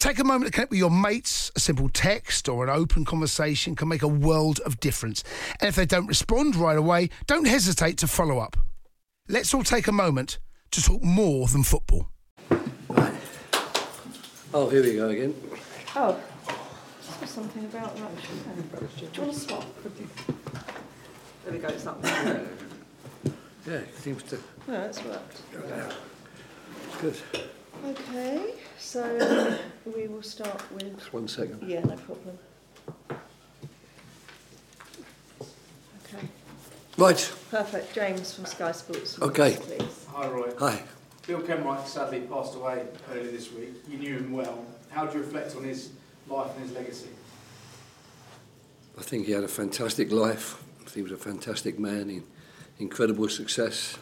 Take a moment to connect with your mates. A simple text or an open conversation can make a world of difference. And if they don't respond right away, don't hesitate to follow up. Let's all take a moment to talk more than football. Right. Oh, here we go again. Oh, there's something about that. Do you want to swap? There we go, it's up there. Yeah, it seems to. No, it's worked. Good. Okay, so we will start with. Just one second. Yeah, no problem. Okay, Right. perfect. James from Sky Sports. Okay. Please. Hi Roy. Hi. Bill Kenwright sadly passed away earlier this week. You knew him well. How do you reflect on his life and his legacy? I think he had a fantastic life. He was a fantastic man, in, incredible success,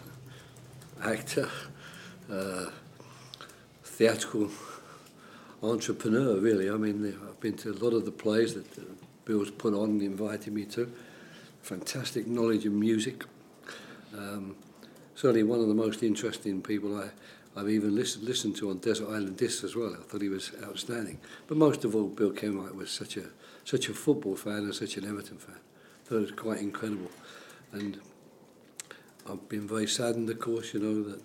actor, uh, theatrical entrepreneur, really. I mean, I've been to a lot of the plays that uh, Bill's put on and invited me to. Fantastic knowledge of music. Um, certainly one of the most interesting people I, I've even listened, listened to on Desert Island Discs as well. I thought he was outstanding. But most of all, Bill Kenwright was such a such a football fan and such an Everton fan. I thought it was quite incredible. And I've been very saddened, of course, you know, that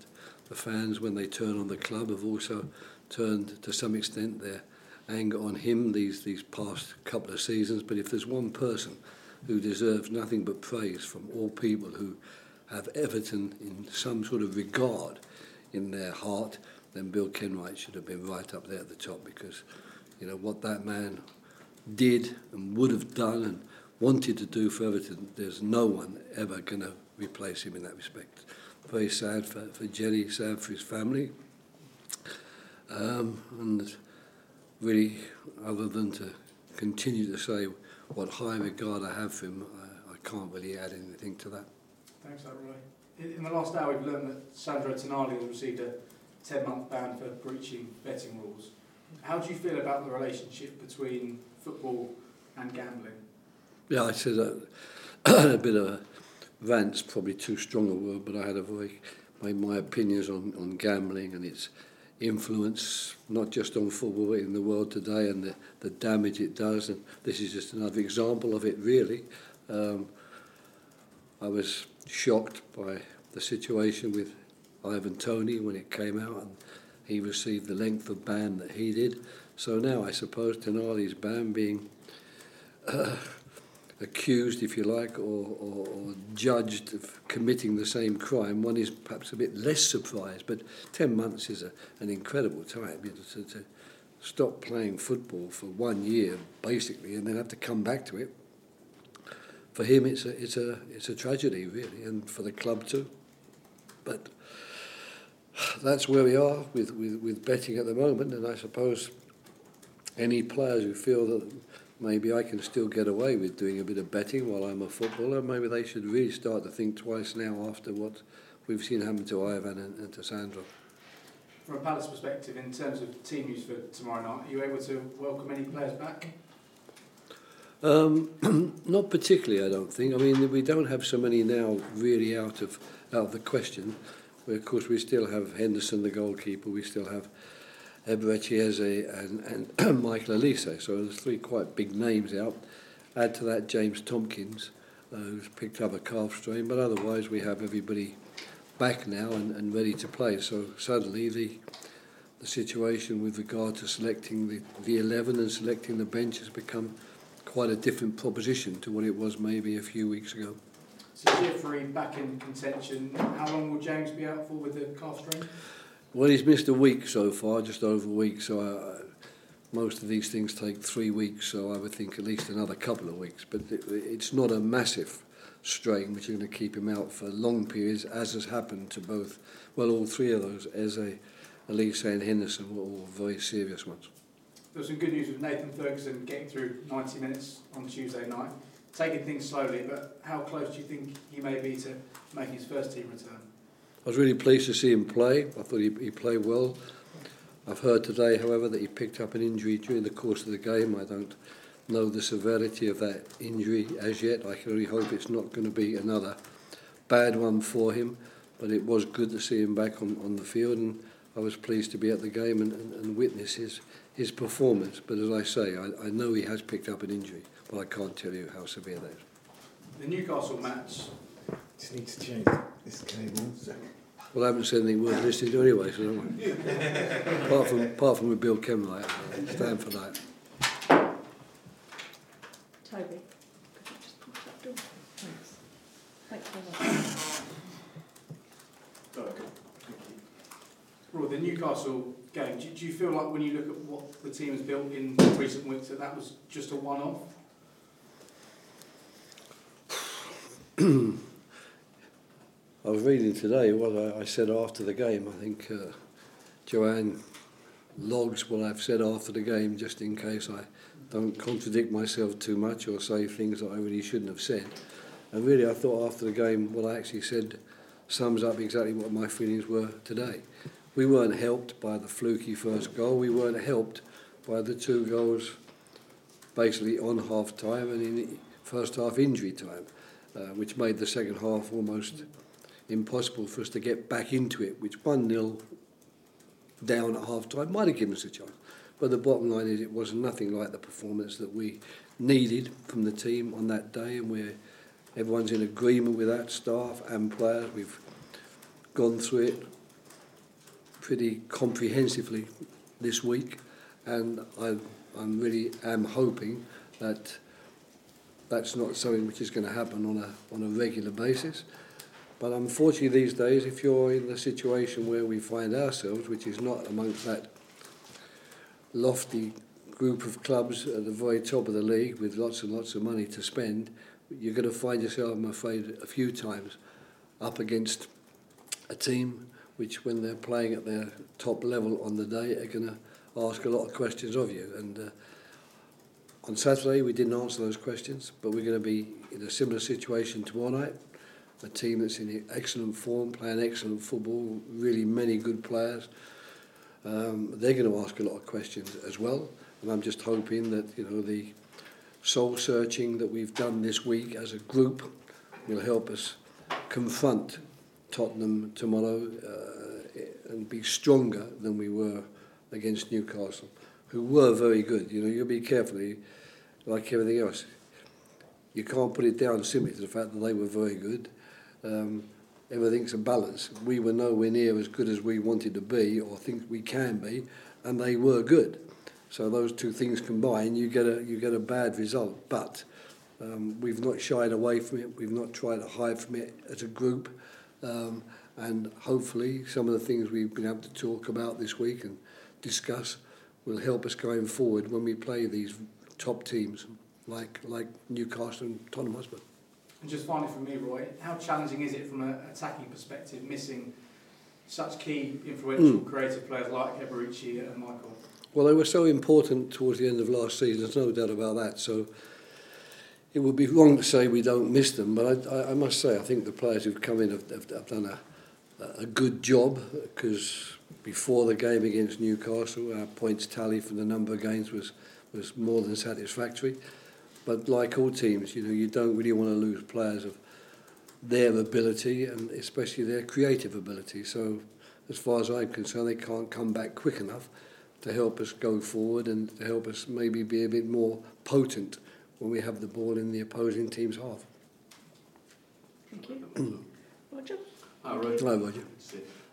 the fans, when they turn on the club, have also turned to some extent their anger on him these, these past couple of seasons. But if there's one person who deserves nothing but praise from all people who have Everton in some sort of regard in their heart, then Bill Kenwright should have been right up there at the top because, you know, what that man did and would have done and wanted to do for Everton, there's no one ever going to replace him in that respect. Very sad for, for Jenny, sad for his family. Um, and really, other than to continue to say what high regard I have for him, I, I can't really add anything to that. Thanks that, Roy. In the last hour, we've learned that Sandro Tonali has received a 10-month ban for breaching betting rules. How do you feel about the relationship between football and gambling? Yeah, I said uh, a bit of a rant's probably too strong a word, but I had a very my, my opinions on, on gambling and its influence, not just on football, but in the world today and the, the damage it does. And this is just another example of it, really. Um, I was shocked by the situation with Ivan Toney when it came out and he received the length of ban that he did. So now I suppose Tonali's ban being uh, accused, if you like, or, or, or judged of committing the same crime, one is perhaps a bit less surprised. But 10 months is a, an incredible time you know, to, to stop playing football for one year, basically, and then have to come back to it. For him, it's a, it's a, it's a tragedy, really, and for the club too. But that's where we are with, with, with betting at the moment, and I suppose any players who feel that maybe I can still get away with doing a bit of betting while I'm a footballer. Maybe they should really start to think twice now after what we've seen happen to Ivan and, and to Sandro. From a Palace perspective, in terms of team use for tomorrow night, are you able to welcome any players back? Um, not particularly, I don't think. I mean, we don't have so many now really out of out of the question. Of course, we still have Henderson, the goalkeeper. We still have Eberechi Eze and, and Michael Olise. So there's three quite big names out. Add to that James Tomkins. uh, who's picked up a calf strain, but otherwise we have everybody back now and, and ready to play. So suddenly the the situation with regard to selecting the, the 11 and selecting the bench has become quite a different proposition to what it was maybe a few weeks ago. So Jeffrey back in contention. How long will James be out for with the calf strain? Well, he's missed a week so far, just over a week. So I, most of these things take three weeks, so I would think at least another couple of weeks. But it, it's not a massive strain which is going to keep him out for long periods, as has happened to both, well, all three of those, Eze, Olise and Henderson were all very serious ones. There was some good news with Nathan Ferguson getting through 90 minutes on Tuesday night, taking things slowly, but how close do you think he may be to making his first team return? I was really pleased to see him play. I thought he, he played well. I've heard today, however, that he picked up an injury during the course of the game. I don't know the severity of that injury as yet. I can only hope it's not going to be another bad one for him. But it was good to see him back on, on the field, and I was pleased to be at the game and, and, and witness his, his performance. But as I say, I, I know he has picked up an injury, but I can't tell you how severe that is. The Newcastle match. Just need to change this cable. Well, I haven't said anything worth listening to anyway, so don't worry. apart from apart from with Bill Kenwright, I stand for that. Toby, could you just push that door? Thanks. Thanks very much. Roy, the Newcastle game, do, do you feel like when you look at what the team has built in recent weeks that that was just a one-off? I was reading today what I, I said after the game. I think uh, Joanne logs what I've said after the game, just in case I don't contradict myself too much or say things that I really shouldn't have said. And really, I thought after the game, what I actually said sums up exactly what my feelings were today. We weren't helped by the fluky first goal. We weren't helped by the two goals basically on half time and in first half injury time, uh, which made the second half almost impossible for us to get back into it, which 1 0 down at half time might have given us a chance. But the bottom line is, it was nothing like the performance that we needed from the team on that day, and we're everyone's in agreement with that, staff and players. We've gone through it pretty comprehensively this week, and I, I'm really am hoping that that's not something which is going to happen on a on a regular basis. But unfortunately, these days, if you're in the situation where we find ourselves, which is not amongst that lofty group of clubs at the very top of the league with lots and lots of money to spend, you're going to find yourself, I'm afraid, a few times up against a team which, when they're playing at their top level on the day, are going to ask a lot of questions of you. And uh, on Saturday, we didn't answer those questions, but we're going to be in a similar situation tomorrow night. A team that's in excellent form, playing excellent football, really many good players. Um, they're going to ask a lot of questions as well, and I'm just hoping that you know the soul searching that we've done this week as a group will help us confront Tottenham tomorrow uh, and be stronger than we were against Newcastle, who were very good. You know, you'll be careful, like everything else. You can't put it down simply to the fact that they were very good. Um, everything's a balance. We were nowhere near as good as we wanted to be or think we can be, and they were good. So those two things combined, you get a you get a bad result. But um, we've not shied away from it. We've not tried to hide from it as a group, um, and hopefully some of the things we've been able to talk about this week and discuss will help us going forward when we play these top teams like like Newcastle and Tottenham Hotspur. And just finally from me, Roy, how challenging is it from an attacking perspective, missing such key, influential, mm. creative players like Eberechi and Michael? Well, they were so important towards the end of last season, there's no doubt about that. So it would be wrong to say we don't miss them, but I, I, I must say I think the players who've come in have, have, have done a, a good job because before the game against Newcastle, our points tally for the number of games was, was more than satisfactory. But like all teams, you know, you don't really want to lose players of their ability and especially their creative ability. So as far as I'm concerned, they can't come back quick enough to help us go forward and to help us maybe be a bit more potent when we have the ball in the opposing team's half. Thank you. Roger? Oh, right. Hello, Roger.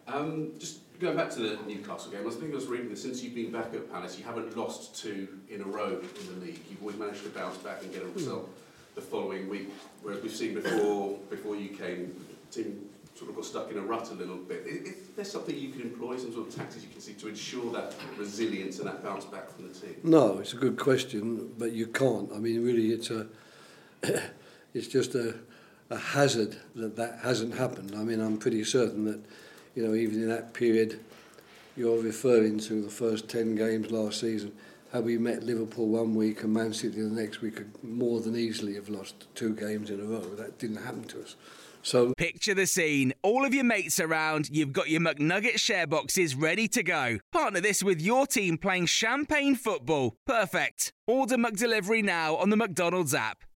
Um, just going back to the Newcastle game, I think I was reading that since you've been back at Palace, you haven't lost two in a row in the league. You've always managed to bounce back and get a hmm. result the following week. Whereas we've seen before, before you came, the team sort of got stuck in a rut a little bit. Is, is there something you can employ, some sort of tactics you can see to ensure that resilience and that bounce back from the team? No, it's a good question, but you can't. I mean, really, it's a, it's just a, a hazard that that hasn't happened. I mean, I'm pretty certain that, you know, even in that period, you're referring to the first ten games last season. Had we met Liverpool one week and Man City the next, we could more than easily have lost two games in a row. That didn't happen to us. So Picture the scene. All of your mates around, you've got your McNugget share boxes ready to go. Partner this with your team playing champagne football. Perfect. Order McDelivery now on the McDonald's app.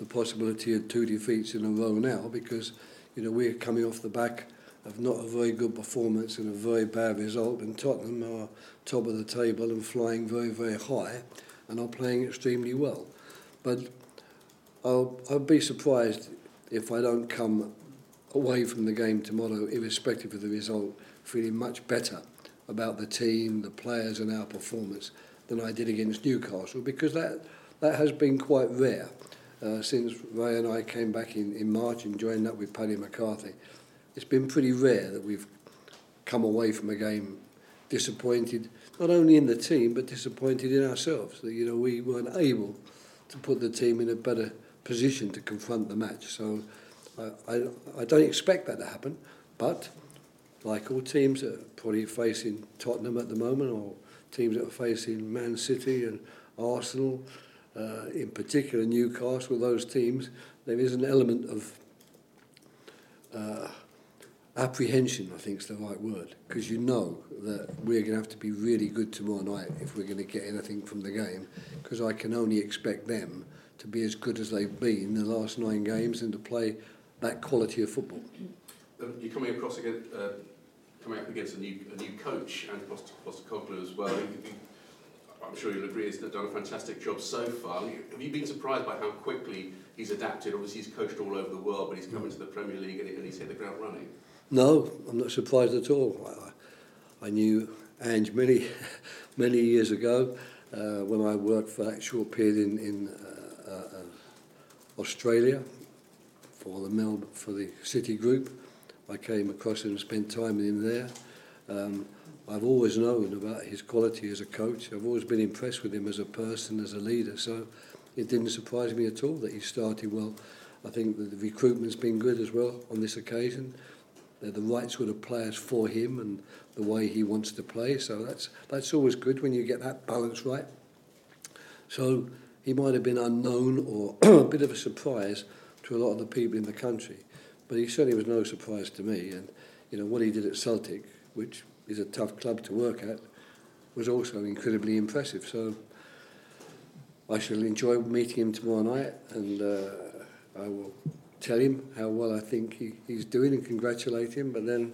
the possibility of two defeats in a row now because you know we're coming off the back of not a very good performance and a very bad result and Tottenham are top of the table and flying very very high and are playing extremely well. But I'll, I'll be surprised if I don't come away from the game tomorrow irrespective of the result feeling much better about the team the players and our performance than I did against Newcastle because that that has been quite rare uh, since Ray and I came back in, in March and joined up with Paddy McCarthy. It's been pretty rare that we've come away from a game disappointed, not only in the team but disappointed in ourselves. That you know we weren't able to put the team in a better position to confront the match. So I, I, I don't expect that to happen, but like all teams that are probably facing Tottenham at the moment or teams that are facing Man City and Arsenal, uh, in particular Newcastle, those teams, there is an element of uh, apprehension, I think is the right word, because you know that we're going to have to be really good tomorrow night if we're going to get anything from the game, because I can only expect them to be as good as they've been in the last nine games and to play that quality of football. Um, You're coming across again, uh, coming up against a new a new coach and Post- Postecoglou as well. I'm sure you'll agree he's done a fantastic job so far. Have you been surprised by how quickly he's adapted? Obviously, he's coached all over the world, but he's come into the Premier League and, he, and he's hit the ground running. No, I'm not surprised at all. I, I knew Ange many, many years ago uh, when I worked for that short period in, in uh, uh, Australia for the Mel for the City Group. I came across him and spent time with him there. Um, I've always known about his quality as a coach. I've always been impressed with him as a person, as a leader. So it didn't surprise me at all that he started well. I think the recruitment's been good as well on this occasion. They're the right sort of players for him and the way he wants to play. So that's that's always good when you get that balance right. So he might have been unknown or a bit of a surprise to a lot of the people in the country, but he certainly was no surprise to me. And you know what he did at Celtic, which is a tough club to work at, was also incredibly impressive. So I shall enjoy meeting him tomorrow night, and uh, I will tell him how well I think he, he's doing and congratulate him. But then,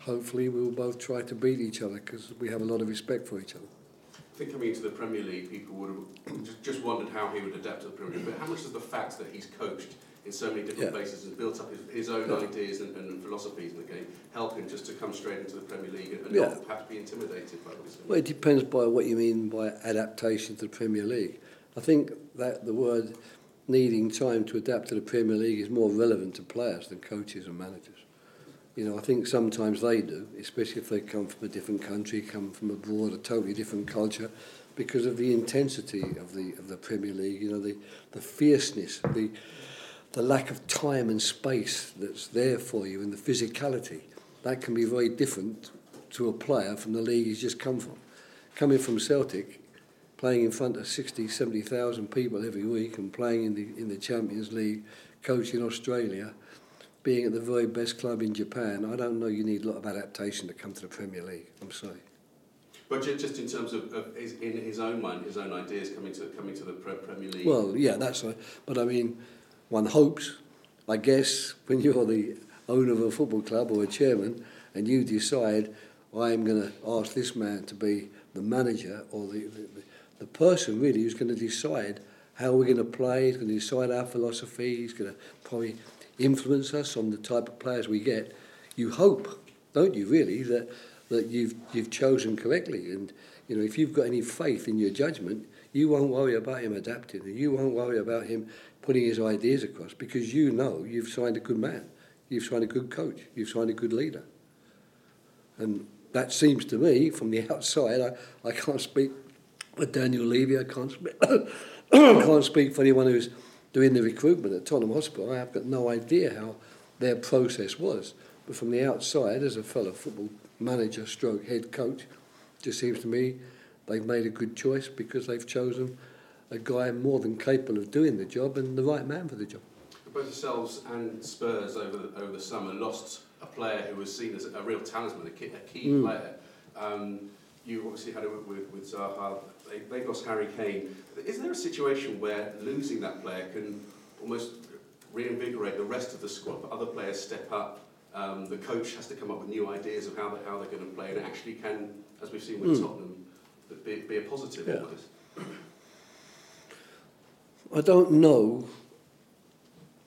hopefully, we'll both try to beat each other because we have a lot of respect for each other. I think coming into the Premier League, people would have just- wondered how he would adapt to the Premier League. But how much does the fact that he's coached in so many different Yeah. places and built up his, his own Yeah. ideas and, and philosophies in the game help him just to come straight into the Premier League and, and Yeah. not perhaps be intimidated by what he's doing? Well, it depends by what you mean by adaptation to the Premier League. I think that the word needing time to adapt to the Premier League is more relevant to players than coaches and managers. You know, I think sometimes they do, especially if they come from a different country, come from abroad, a totally different culture, because of the intensity of the of the Premier League. You know, the the fierceness, the the lack of time and space that's there for you, and the physicality. That can be very different to a player from the league he's just come from. Coming from Celtic, playing in front of 60, 70,000 people every week and playing in the, in the Champions League, coaching Australia, being at the very best club in Japan, I don't know you need a lot of adaptation to come to the Premier League. I'm sorry. But just in terms of, of his, in his own mind, his own ideas coming to coming to the Pre- Premier League. Well, yeah, that's right. But I mean, one hopes, I guess, when you're the owner of a football club or a chairman and you decide, I'm going to ask this man to be the manager or the, the, the person really who's going to decide how we're going to play, he's going to decide our philosophy, he's going to probably influence us on the type of players we get. You hope, don't you, really, that, that you've, you've chosen correctly. And, you know, if you've got any faith in your judgment, you won't worry about him adapting and you won't worry about him putting his ideas across because you know you've signed a good man, you've signed a good coach, you've signed a good leader. And that seems to me, from the outside, I, I can't speak for Daniel Levy, I can't speak, can't speak for anyone who's doing the recruitment at Tottenham Hotspur. I have got no idea how their process was. But from the outside, as a fellow football manager, stroke head coach, just seems to me they've made a good choice because they've chosen a guy more than capable of doing the job and the right man for the job. Both yourselves and Spurs over the, over the summer lost a player who was seen as a real talisman, a key, a key Mm. player. Um, you obviously had it with, with, Zaha. They, they lost Harry Kane. Is there a situation where losing that player can almost reinvigorate the rest of the squad? But other players step up. Um, the coach has to come up with new ideas of how, they, how they're going to play, and it actually can, as we've seen with Mm. Tottenham, be, be a positive Yeah. almost. I don't know,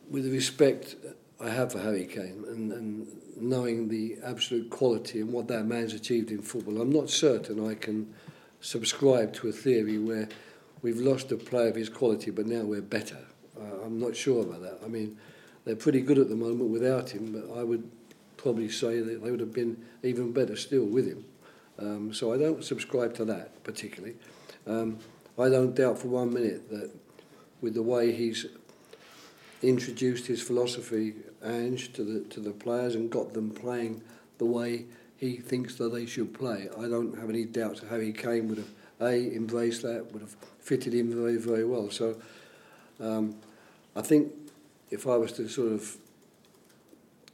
with the respect I have for Harry Kane and, and knowing the absolute quality and what that man's achieved in football, I'm not certain I can subscribe to a theory where we've lost a player of his quality but now we're better. Uh, I'm not sure about that. I mean, they're pretty good at the moment without him, but I would probably say that they would have been even better still with him. Um, so I don't subscribe to that particularly. Um, I don't doubt for one minute that with the way he's introduced his philosophy, Ange, to the to the players and got them playing the way he thinks that they should play. I don't have any doubts Harry Kane would have a embraced that, would have fitted in very very well. So um, I think if I was to sort of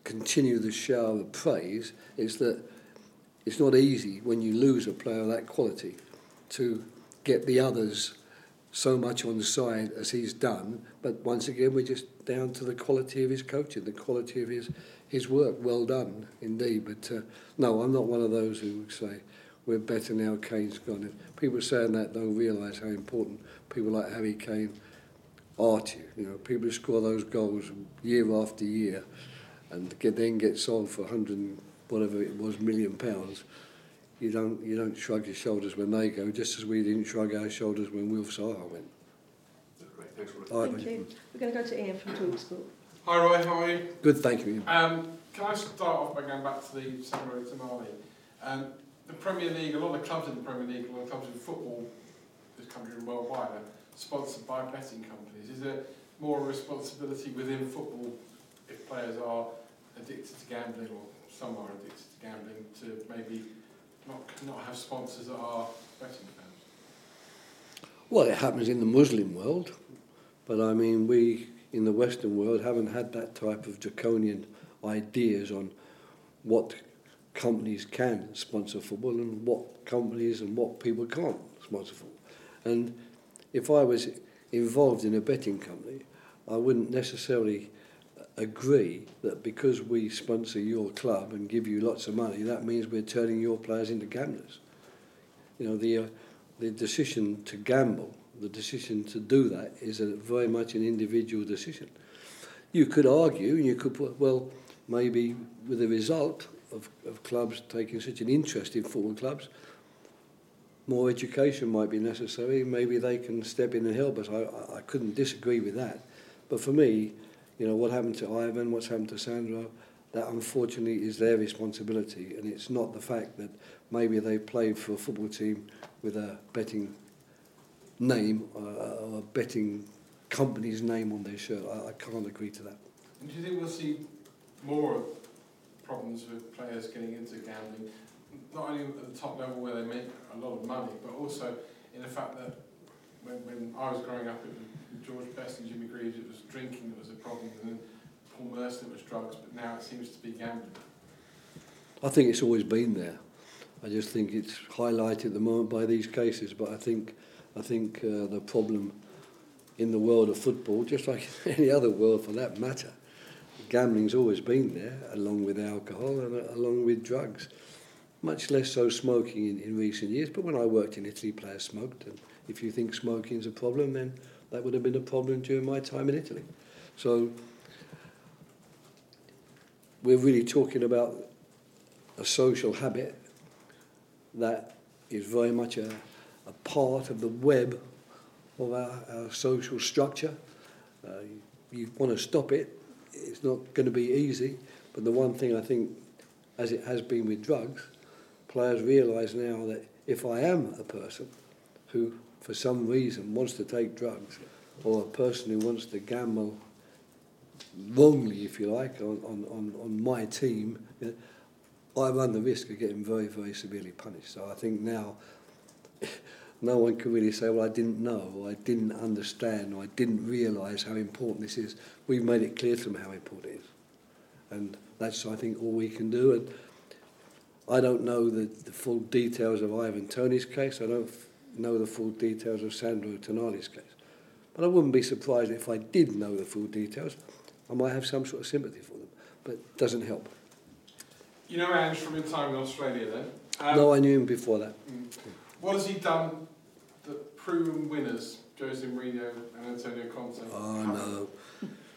continue the shower of praise, it's that it's not easy when you lose a player of that quality to get the others so much on the side as he's done. But once again, we're just down to the quality of his coaching, the quality of his, his work. Well done, indeed. But uh, no, I'm not one of those who would say we're better now, Kane's gone. People saying that don't realise how important people like Harry Kane are to you. You know, people who score those goals year after year and get, then get sold for 100 whatever it was million pounds you don't you don't shrug your shoulders when they go, just as we didn't shrug our shoulders when Wilf Zaha went. Great, thanks for All right, Thank you. We're going to go to Ian from Talksport. Hi Roy, how are you? Good, thank you. Um, can I start off by going back to the Sandro Tonali? Um, the Premier League, a lot of clubs in the Premier League, a lot of clubs in football, this country and worldwide, are sponsored by betting companies. Is there more responsibility within football if players are addicted to gambling, or some are addicted to gambling, to maybe not not have sponsors that are betting fans? Well, it happens in the Muslim world, but I mean, we in the Western world haven't had that type of draconian ideas on what companies can sponsor football and what companies and what people can't sponsor football. And if I was involved in a betting company, I wouldn't necessarily agree that because we sponsor your club and give you lots of money, that means we're turning your players into gamblers. You know, the, uh, the decision to gamble, the decision to do that is a, very much an individual decision. You could argue, and you could put, well, maybe with the result of, of clubs taking such an interest in football clubs, more education might be necessary. Maybe they can step in and help us. I, I- I couldn't disagree with that. But for me, you know, what happened to Ivan, what's happened to Sandro, that unfortunately is their responsibility, and it's not the fact that maybe they played for a football team with a betting name uh, or a betting company's name on their shirt. I, I can't agree to that. And do you think we'll see more problems with players getting into gambling, not only at the top level where they make a lot of money, but also in the fact that when, when I was growing up, it was George Best and Jimmy Greaves, it was drinking that was a problem, and then Paul Merson, it was drugs, but now it seems to be gambling. I think it's always been there. I just think it's highlighted at the moment by these cases. But I think, I think uh, the problem in the world of football, just like any other world for that matter, gambling's always been there, along with alcohol and uh, along with drugs. Much less so smoking in, in recent years. But when I worked in Italy, players smoked. And if you think smoking is a problem, then that would have been a problem during my time in Italy. So we're really talking about a social habit that is very much a, a part of the web of our, our social structure. Uh, you, you want to stop it, it's not going to be easy, but the one thing I think, as it has been with drugs, players realise now that if I am a person who, for some reason, wants to take drugs, or a person who wants to gamble wrongly, if you like, on, on, on, on my team, you know, I run the risk of getting very, very severely punished. So I think now no one can really say, well, I didn't know, or I didn't understand, or I didn't realise how important this is. We've made it clear to them how important it is. And that's, I think, all we can do. And I don't know the, the full details of Ivan Toney's case. I don't know the full details of Sandro Tonali's case. But I wouldn't be surprised if I did know the full details. I might have some sort of sympathy for them, but it doesn't help. You know Ange from your time in Australia then? Um, no, I knew him before that. Mm. What has he done that proven winners, Jose Mourinho and Antonio Conte? Oh, no.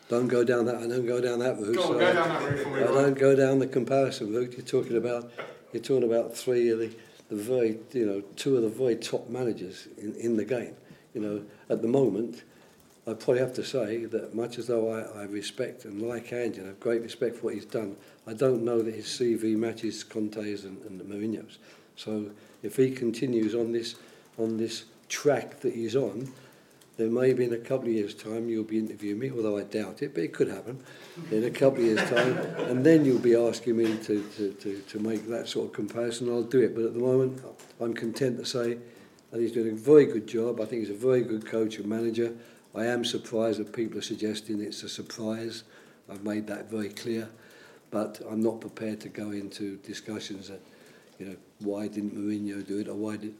Don't go down that. I don't go down that route. Go, on, so go down that route for me. I don't go down the comparison route. You're talking about. You're talking about three of the, the very, you know, two of the very top managers in, in the game. You know, at the moment, I probably have to say that much as though I, I respect and like Ange and have great respect for what he's done, I don't know that his CV matches Conte's and, and Mourinho's. So if he continues on this on this track that he's on, then maybe in a couple of years' time you'll be interviewing me, although I doubt it, but it could happen in a couple of years' time, and then you'll be asking me to, to, to, to make that sort of comparison. I'll do it, but at the moment I'm content to say that he's doing a very good job. I think he's a very good coach and manager. I am surprised that people are suggesting it's a surprise. I've made that very clear, but I'm not prepared to go into discussions that, you know, why didn't Mourinho do it or why did.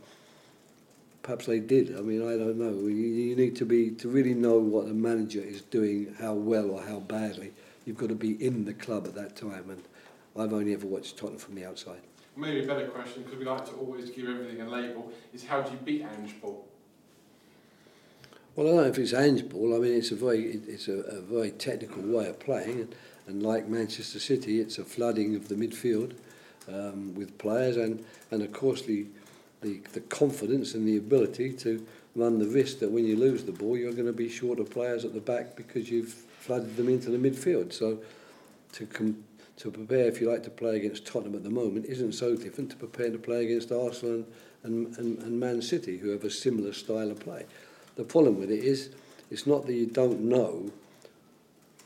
Perhaps they did. I mean, I don't know. You, you need to be to really know what a manager is doing, how well or how badly. You've got to be in the club at that time, and I've only ever watched Tottenham from the outside. Maybe a better question, because we like to always give everything a label, is how do you beat Ange ball? Well, I don't know if it's Ange ball. I mean, it's a very it's a, a very technical way of playing, and, and like Manchester City, it's a flooding of the midfield um, with players, and and of course the, the confidence and the ability to run the risk that when you lose the ball, you're going to be short of players at the back because you've flooded them into the midfield. So to com- to prepare, if you like, to play against Tottenham at the moment isn't so different to prepare to play against Arsenal and, and, and Man City, who have a similar style of play. The problem with it is, it's not that you don't know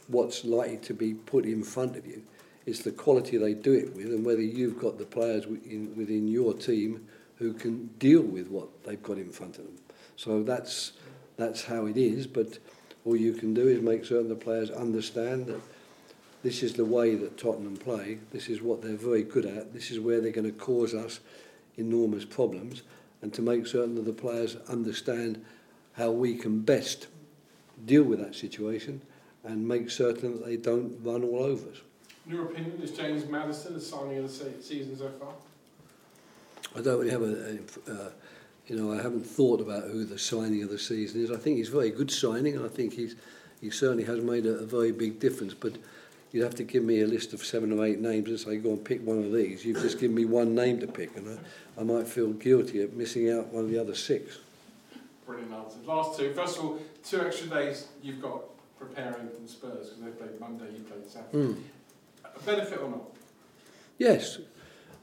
what's likely to be put in front of you. It's the quality they do it with, and whether you've got the players within, within your team who can deal with what they've got in front of them. So that's that's how it is. But all you can do is make certain the players understand that this is the way that Tottenham play. This is what they're very good at. This is where they're going to cause us enormous problems, and to make certain that the players understand how we can best deal with that situation and make certain that they don't run all over us. In your opinion, is James Maddison signing of the season so far? I don't really have a, a uh, you know, I haven't thought about who the signing of the season is. I think he's a very good signing, and I think he's he certainly has made a, a very big difference. But you'd have to give me a list of seven or eight names and say, go and pick one of these. You've just given me one name to pick, and I, I might feel guilty of missing out one of the other six. Brilliant answer. Last two. First of all, two extra days you've got preparing for the Spurs because they played Monday, you played Saturday. Mm. a benefit or not? Yes.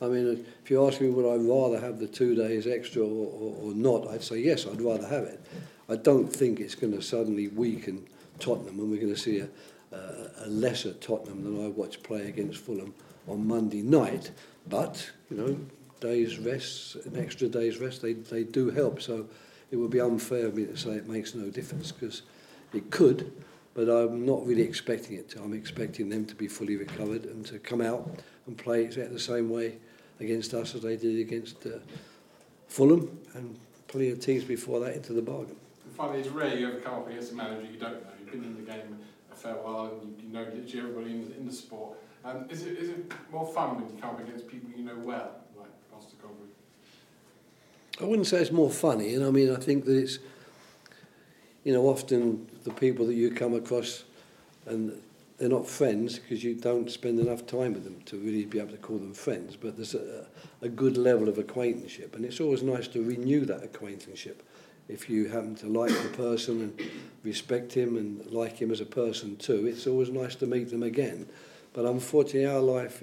I mean, if you ask me would I rather have the two days extra or, or, or not, I'd say yes, I'd rather have it. I don't think it's going to suddenly weaken Tottenham and we're going to see a, a, a lesser Tottenham than I watched play against Fulham on Monday night. But, you know, days rest, an extra day's rest, they, they do help. So it would be unfair of me to say it makes no difference because it could, but I'm not really expecting it to. I'm expecting them to be fully recovered and to come out and play exactly the same way against us as they did against uh, Fulham and plenty of teams before that into the bargain. And finally, it's rare you ever come up against a manager you don't know. You've been in the game a fair while and you, you know literally everybody in, in the sport. Um, is, it, is it more fun when you come up against people you know well, like Postecoglou? I wouldn't say it's more funny, and I mean, I think that it's, you know, often the people that you come across, and they're not friends because you don't spend enough time with them to really be able to call them friends, but there's a, a good level of acquaintanceship. And it's always nice to renew that acquaintanceship. If you happen to like the person and respect him and like him as a person too, it's always nice to meet them again. But unfortunately, our life,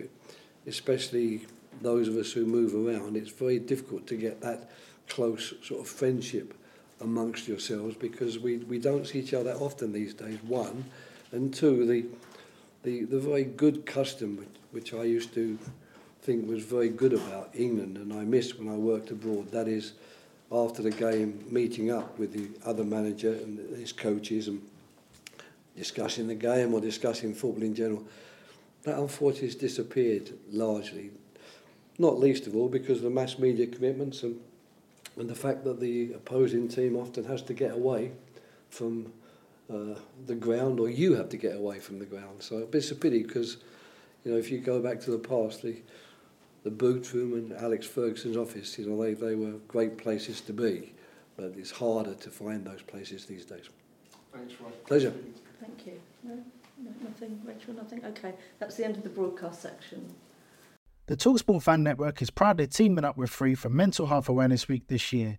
especially those of us who move around, it's very difficult to get that close sort of friendship amongst yourselves because we, we don't see each other often these days. One, and two, the, the, the very good custom which, which I used to think was very good about England and I missed when I worked abroad, that is after the game meeting up with the other manager and his coaches and discussing the game or discussing football in general. That unfortunately has disappeared largely, not least of all because of the mass media commitments and, and the fact that the opposing team often has to get away from uh, the ground or you have to get away from the ground. So it's a pity because, you know, if you go back to the past, the, the boot room and Alex Ferguson's office, you know, they, they were great places to be, but it's harder to find those places these days. Thanks, Roy. Pleasure. Thank you. No, no, nothing, Rachel, nothing. Okay, that's the end of the broadcast section. The Talksport Fan Network is proudly teaming up with three for Mental Health Awareness Week this year.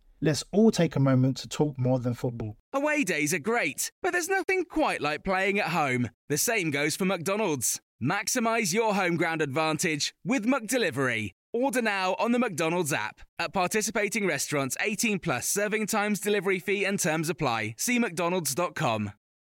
Let's all take a moment to talk more than football. Away days are great, but there's nothing quite like playing at home. The same goes for McDonald's. Maximize your home ground advantage with McDelivery. Order now on the McDonald's app. At participating restaurants, 18 plus serving times, delivery fee, and terms apply. See McDonald's.com.